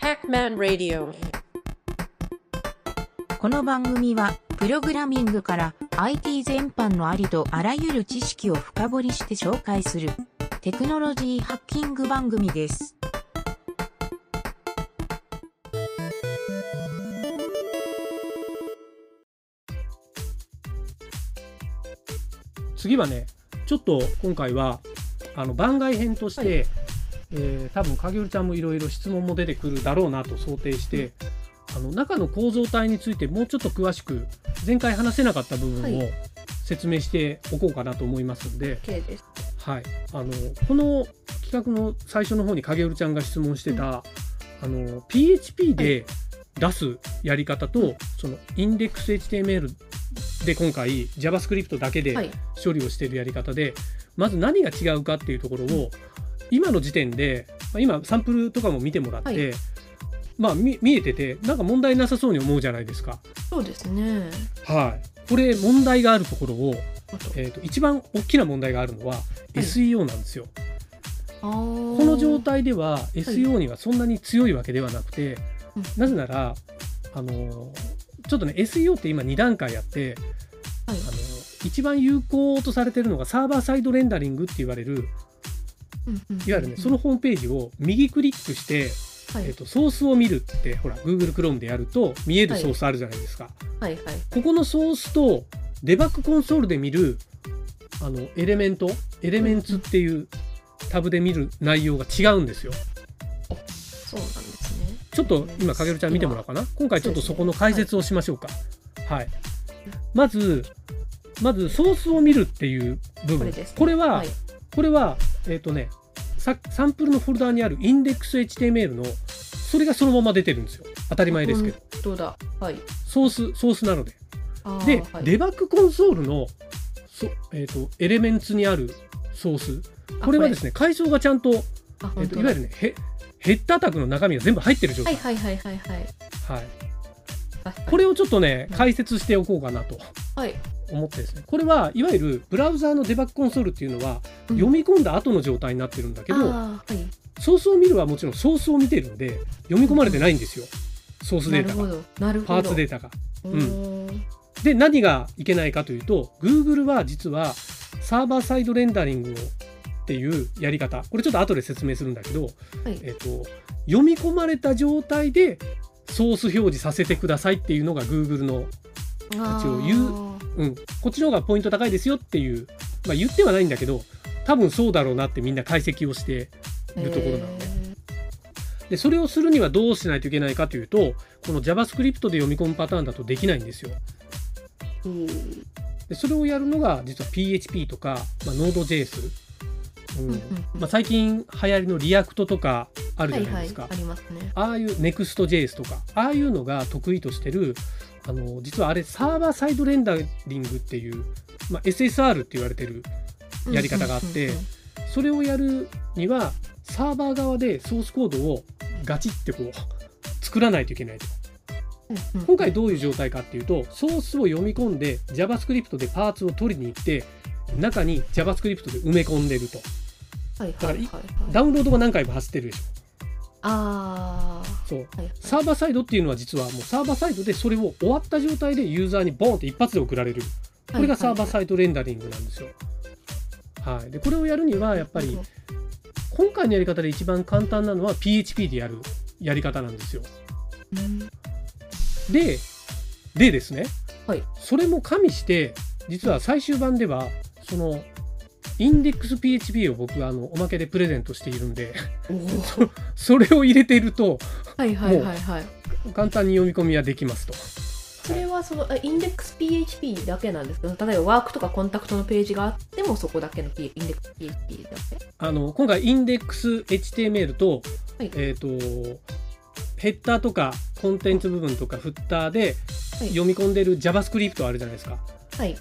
Hackman Radio この番組は、プログラミングから IT 全般のありとあらゆる知識を深掘りして紹介するテクノロジーハッキング番組です。次はねちょっと今回はあの番外編として、はいえー多分影織ちゃんもいろいろ質問も出てくるだろうなと想定して、あの中の構造体についてもうちょっと詳しく前回話せなかった部分をはい。説明しておこうかなと思いますので、です。はい、あのこの企画の最初の方に影織ちゃんが質問してた、あの PHP で出すやり方と、そのインデックス HTML で今回 JavaScript だけではい。処理をしているやり方でまず何が違うかっていうところを今の時点で、まあ、今サンプルとかも見てもらって、はい。まあ見見えててなんか問題なさそうに思うじゃないですか。そうですね。はい、これ問題があるところを、えー、と一番大きな問題があるのは SEO なんですよ。この状態では SEO にはそんなに強いわけではなくて、うん。なぜならあのーちょっとね SEO って今2段階あって、はい。あのー一番有効とされてるのがサーバーサイドレンダリングって言われるいわゆるねそのホームページを右クリックして、はい。えっとソースを見るってほら Google Chrome でやると見えるソースあるじゃないですか、はい。はい。ここのソースとデバッグコンソールで見るあのエレメントエレメンツっていうタブで見る内容が違うんですよ。そうなんですね。ちょっと今かげるちゃん見てもらおうかな。今回ちょっとそこの解説をしましょうか。はい、まずまずソースを見るっていう部分。これですね。これは、はい。これはえっ、とねさサンプルのフォルダーにあるインデックス HTML のそれがそのまま出てるんですよ。当たり前ですけど、本当だ。はい。ソースソースなので。で、はい、デバッグコンソールのそ、えー、とエレメンツにあるソース。これはですね階層がちゃんと,、あ、えー、といわゆるねヘヘッダータグの中身が全部入ってる状態、はいはいはいはいはい。はい。これをちょっとねうん解説しておこうかなと。はい。思ってですねこれはいわゆるブラウザーのデバッグコンソールっていうのは、うん読み込んだ後の状態になってるんだけどはい。ソースを見るはもちろんソースを見てるんで読み込まれてないんですよ、ソースデータが。パーツデータが。うーん。で何がいけないかというと Google は実はサーバーサイドレンダリングをっていうやり方これちょっと後で説明するんだけど、はい。えっと読み込まれた状態でソース表示させてくださいっていうのが Google の、あ一応言ーうん、こっちの方がポイント高いですよっていう、まあ、言ってはないんだけど多分そうだろうなってみんな解析をしているところなのででそれをするにはどうしないといけないかというとこの JavaScript で読み込むパターンだとできないんですよ。でそれをやるのが実は PHP とか、まあ、Node.js、うん。まあ、最近流行りの React とかあるじゃないですか、ありますね。ああいう Next.js とかああいうのが得意としてるあの実はあれサーバーサイドレンダリングっていう、まあ、SSR って言われてるやり方があってそれをやるにはサーバー側でソースコードをガチってこう作らないといけないと。今回どういう状態かっていうとソースを読み込んで JavaScript でパーツを取りに行って中に JavaScript で埋め込んでると。はいだから。ダウンロードが何回も走ってるでしょあそうあ。はいはい。サーバーサイドっていうのは実はもうサーバーサイドでそれを終わった状態でユーザーにボーンって一発で送られるこれがサーバーサイドレンダリングなんですよ。はい、でこれをやるにはやっぱり今回のやり方で一番簡単なのは PHP でやるやり方なんですよ。うんででですね、はいそれも加味して実は最終版ではそのインデックス PHP を僕はあのおまけでプレゼントしているんで それを入れているとはいはいはいはい。簡単に読み込みはできますと。それはそのあインデックス PHP だけなんですか？例えばワークとかコンタクトのページがあってもそこだけの、P、インデックス PHP だけ？あの今回インデックス HTML と,、はいえー、とヘッダーとかコンテンツ部分とかフッターではい読み込んでる JavaScript あるじゃないですか。はい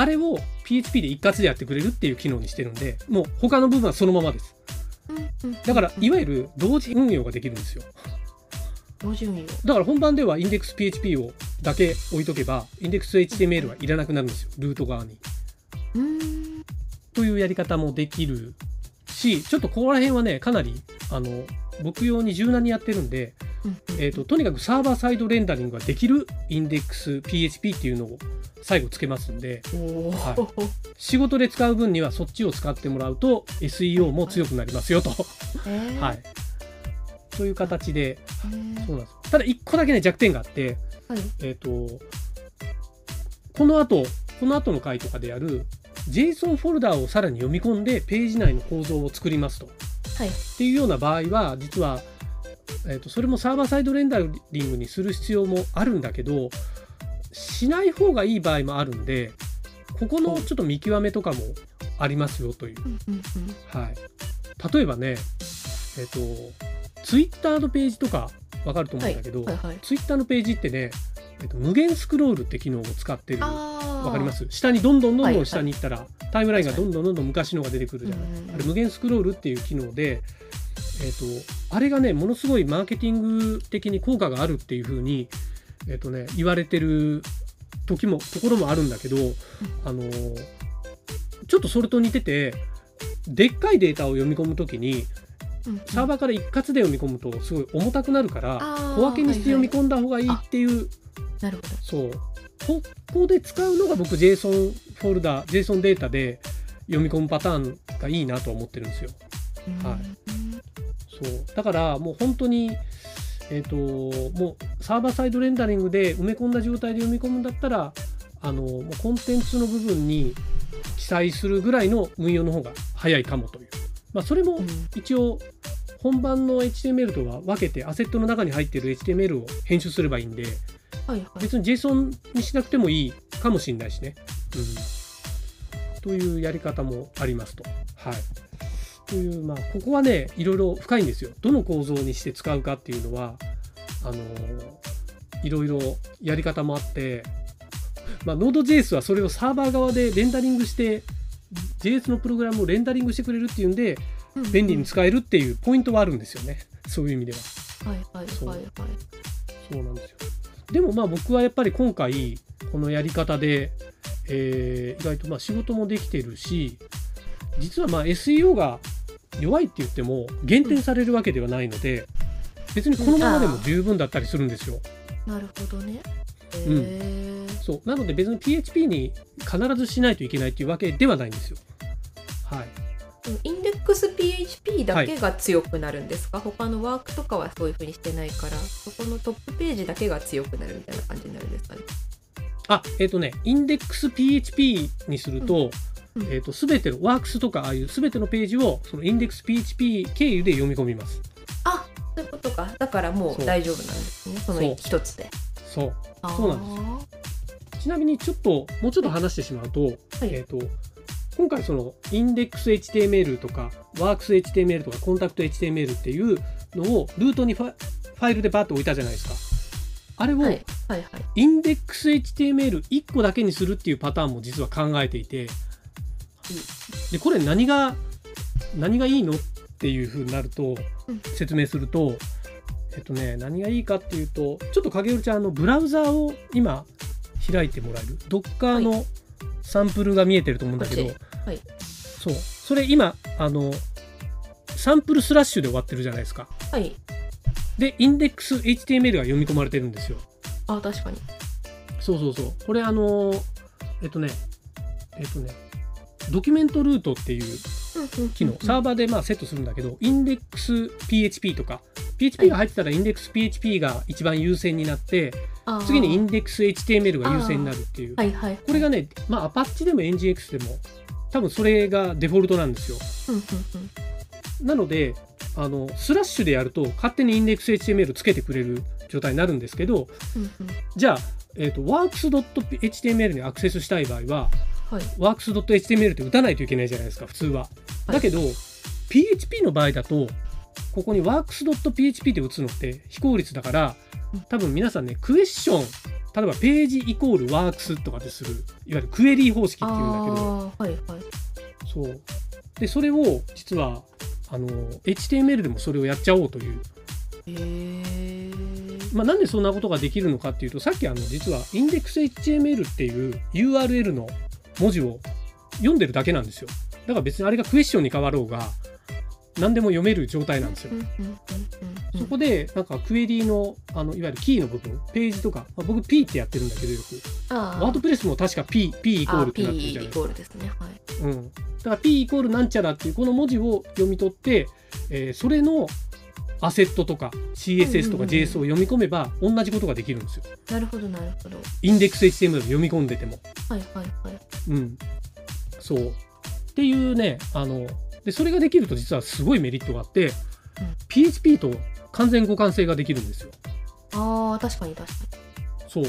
あれを PHP で一括でやってくれるっていう機能にしてるんでもう他の部分はそのままです。だからいわゆる同時運用ができるんですよ。同時運用だから本番ではインデックス PHP をだけ置いとけばインデックス HTML はいらなくなるんですよルート側に。というやり方もできるしちょっとここら辺はねかなりあの僕用に柔軟にやってるんで、うんえー、ととにかくサーバーサイドレンダリングができるインデックス PHP っていうのを最後つけますんでは仕事で使う分にはそっちを使ってもらうと SEO も強くなりますよと、えー。はい、という形でえー。そうなんです。ただ1個だけね弱点があって、はい。えっ、とこの後この後の回とかでやる JSON フォルダーをさらに読み込んでページ内の構造を作りますと。はい。っていうような場合は実は、えー、とそれもサーバーサイドレンダリングにする必要もあるんだけどしない方がいい場合もあるんでここのちょっと見極めとかもありますよという。はい、例えばねえっ、とツイッターのページとかわかると思うんだけど、はいはいツイッターのページってね、えっと無限スクロールって機能を使ってる。わわかります？下にどんどんどんはいはい。どん下に行ったら、タイムラインがどんどんどんどん昔のが出てくるじゃない、うんあれ無限スクロールっていう機能で、えっとあれがねものすごいマーケティング的に効果があるっていうふうに、えっとね、言われてる時もところもあるんだけど、あのちょっとそれと似ててでっかいデータを読み込む時にサーバーから一括で読み込むとすごい重たくなるから小分けにして読み込んだ方がいいっていう、なるほど。そう。ここで使うのが僕 JSON フォルダ JSON データで読み込むパターンがいいなと思ってるんですよ。はいそうだからもう本当にえっ、ともうサーバーサイドレンダリングで埋め込んだ状態で読み込むんだったらあのもうコンテンツの部分に記載するぐらいの運用の方が早いかもという。まあ、それもうん一応本番の HTML とは分けてアセットの中に入っている HTML を編集すればいいんではいはい別に JSON にしなくてもいいかもしれないしね。うん、というやり方もありますと。はい、というまあここはねいろいろ深いんですよ。どの構造にして使うかっていうのはあのいろいろやり方もあって、まあ、Node.js はそれをサーバー側でレンダリングして JS のプログラムをレンダリングしてくれるっていうんでうん便利に使えるっていうポイントはあるんですよね。そういう意味では。はいはいはいはいそうなんですよ。でもまあ僕はやっぱり今回このやり方で、えー意外とまあ仕事もできてるし実はまあ SEO が弱いって言っても減点されるわけではないので別にこのままでも十分だったりするんですよ。なるほどね。へうん。えそう。なので別に PHP に必ずしないといけないっていうわけではないんですよ。はい。インデックス PHP だけが強くなるんですか、他のワークとかはそういうふうにしてないから。そこのトップページだけが強くなるみたいな感じになるんですかね？あえっ、とねインデックス PHP にすると,、えー、と全てのワークスとかああいう全てのページをそのインデックス PHP 経由で読み込みます。あそういうことか。だからもそう。う大丈夫なんですね。その一つで。そう。そうなんです。ちなみにちょっともうちょっと話してしまうと,、はい。えー、と今回そのインデックス HTML とかワークス HTML とかコンタクト HTML っていうのをルートにファファイルでバッと置いたじゃないですか。あれをインデックス HTML1 個だけにするっていうパターンも実は考えていてでこれ何が何がいいのっていうふうになるとうん。説明すると、えっとね何がいいかっていうとちょっと影るちゃんあのブラウザーを今開いてもらえる。Docker のサンプルが見えてると思うんだけど、こっちはい。そう。それ今あのサンプルスラッシュで終わってるじゃないですか。はい。でインデックス HTML が読み込まれてるんですよ。あ確かに。そうそうそう。これあのーえっとね、えっとね、ドキュメントルートっていう機能、サーバーでまあセットするんだけど、インデックス PHP とか、PHP が入ってたらインデックス PHP が一番優先になって、次にインデックス HTML が優先になるっていう。はいはいこれがね、まあアパッチでも NGX でも、多分それがデフォルトなんですよ。なので、あのスラッシュでやると勝手にインデックス HTML つけてくれる状態になるんですけど、じゃあ、えー、と works.html にアクセスしたい場合は、はい。works.html って打たないといけないじゃないですか、普通は。だけど、PHP の場合だと、ここに works.php って打つのって非効率だからうん、多分皆さんね、クエスチョン、例えばページイコール works とかでする、いわゆるクエリー方式っていうんだけど、はいはい。そう。で、それを実は、あの、HTML でもそれをやっちゃおうという。へえまあ、なんでそんなことができるのかっていうとさっきあの実はインデックス HTML っていう URL の文字を読んでるだけなんですよ。だから別にあれがクエスチョンに変わろうが何でも読める状態なんですよ。そこでなんかクエリのあのいわゆるキーの部分ページとか、まあ、僕 P ってやってるんだけどよく。あワードプレスも確か P, P イコールってなってる P イじゃないですか。コールですね。はい。うん、だから P イコールなんちゃらっていうこの文字を読み取って、えーそれのアセットとか CSS とかうんうんうん。JS を読み込めば同じことができるんですよ。なるほどなるほど。インデックス HTML を読み込んでても。はいはいはい。うん、そう。っていうねあのでそれができると実はすごいメリットがあって、PHP と完全互換性ができるんですよ。ああ確かに確かそう。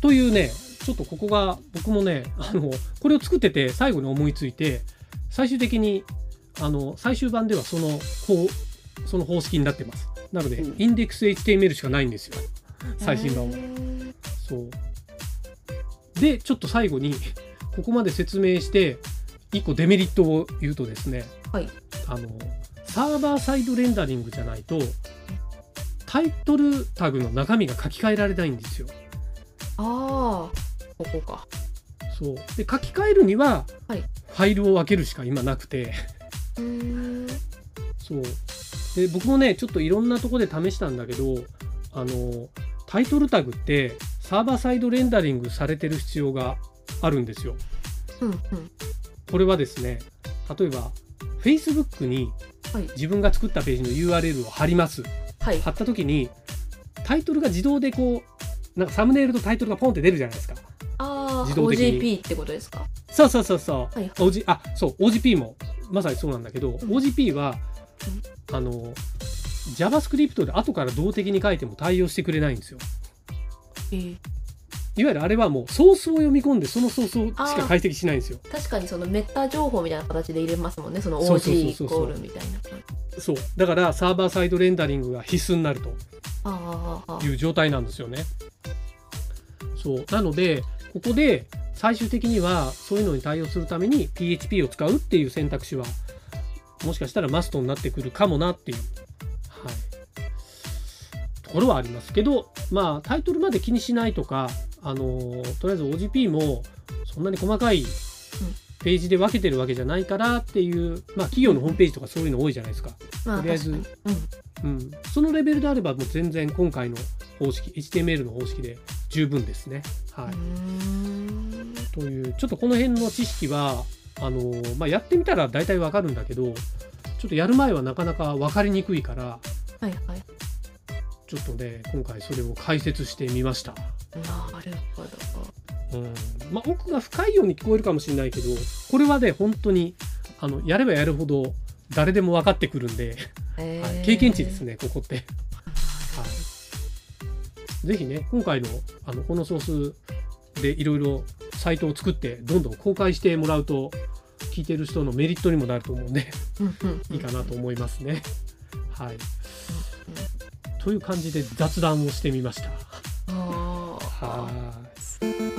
というねちょっとここが僕もねあのこれを作ってて最後に思いついて最終的にあの最終版ではその方その方式になってます。なので、うん。インデックス HTML しかないんですよ。に最新版は。そう。でちょっと最後にここまで説明して1個デメリットを言うとですねはい。あのサーバーサイドレンダリングじゃないとタイトルタグの中身が書き換えられないんですよ。ああここか。そう。で書き換えるには、はい。ファイルを分けるしか今なくて。そうで僕もねちょっといろんなとこで試したんだけどあのタイトルタグってサーバーサイドレンダリングされてる必要があるんですよ。うんうん。これはですね例えば Facebook にはい。自分が作ったページの URL を貼ります。はい。貼った時にタイトルが自動でこうなんかサムネイルとタイトルがポンって出るじゃないですか。ああ自動的に。OJP ってことですか？そうそうそうそう、はい OG あそう OGP もまさにそうなんだけど、OGP は、あの JavaScript で後から動的に書いても対応してくれないんですよ。えーいわゆるあれはもうソースを読み込んでそのソースをしか解析しないんですよ。確かにそのメタ情報みたいな形で入れますもんねその OG イコールみたいな。そう。だからサーバーサイドレンダリングが必須になるという状態なんですよね。そう。なのでここで最終的にはそういうのに対応するために PHP を使うっていう選択肢はもしかしたらマストになってくるかもなっていう、はい、ところはありますけどまあタイトルまで気にしないとかあのとりあえず OGP もそんなに細かいページで分けてるわけじゃないからっていう、まあ、企業のホームページとかそういうの多いじゃないですか。まあとりあえずうん。うん、そのレベルであればもう全然今回の方式 HTML の方式で十分ですね。はい、ん。というちょっとこの辺の知識はあの、まあ、やってみたら大体わかるんだけどちょっとやる前はなかなか分かりにくいからはいはい。ちょっとね今回それを解説してみました。なるほど。うん。まあ、奥が深いように聞こえるかもしれないけどこれはね本当にあのやればやるほど誰でも分かってくるんで、えー。はい、経験値ですねここって。はい、ぜひね今回のあのこのソースでいろいろサイトを作ってどんどん公開してもらうと聞いてる人のメリットにもなると思うんでいいかなと思いますね。はい、という感じで雑談をしてみました。はい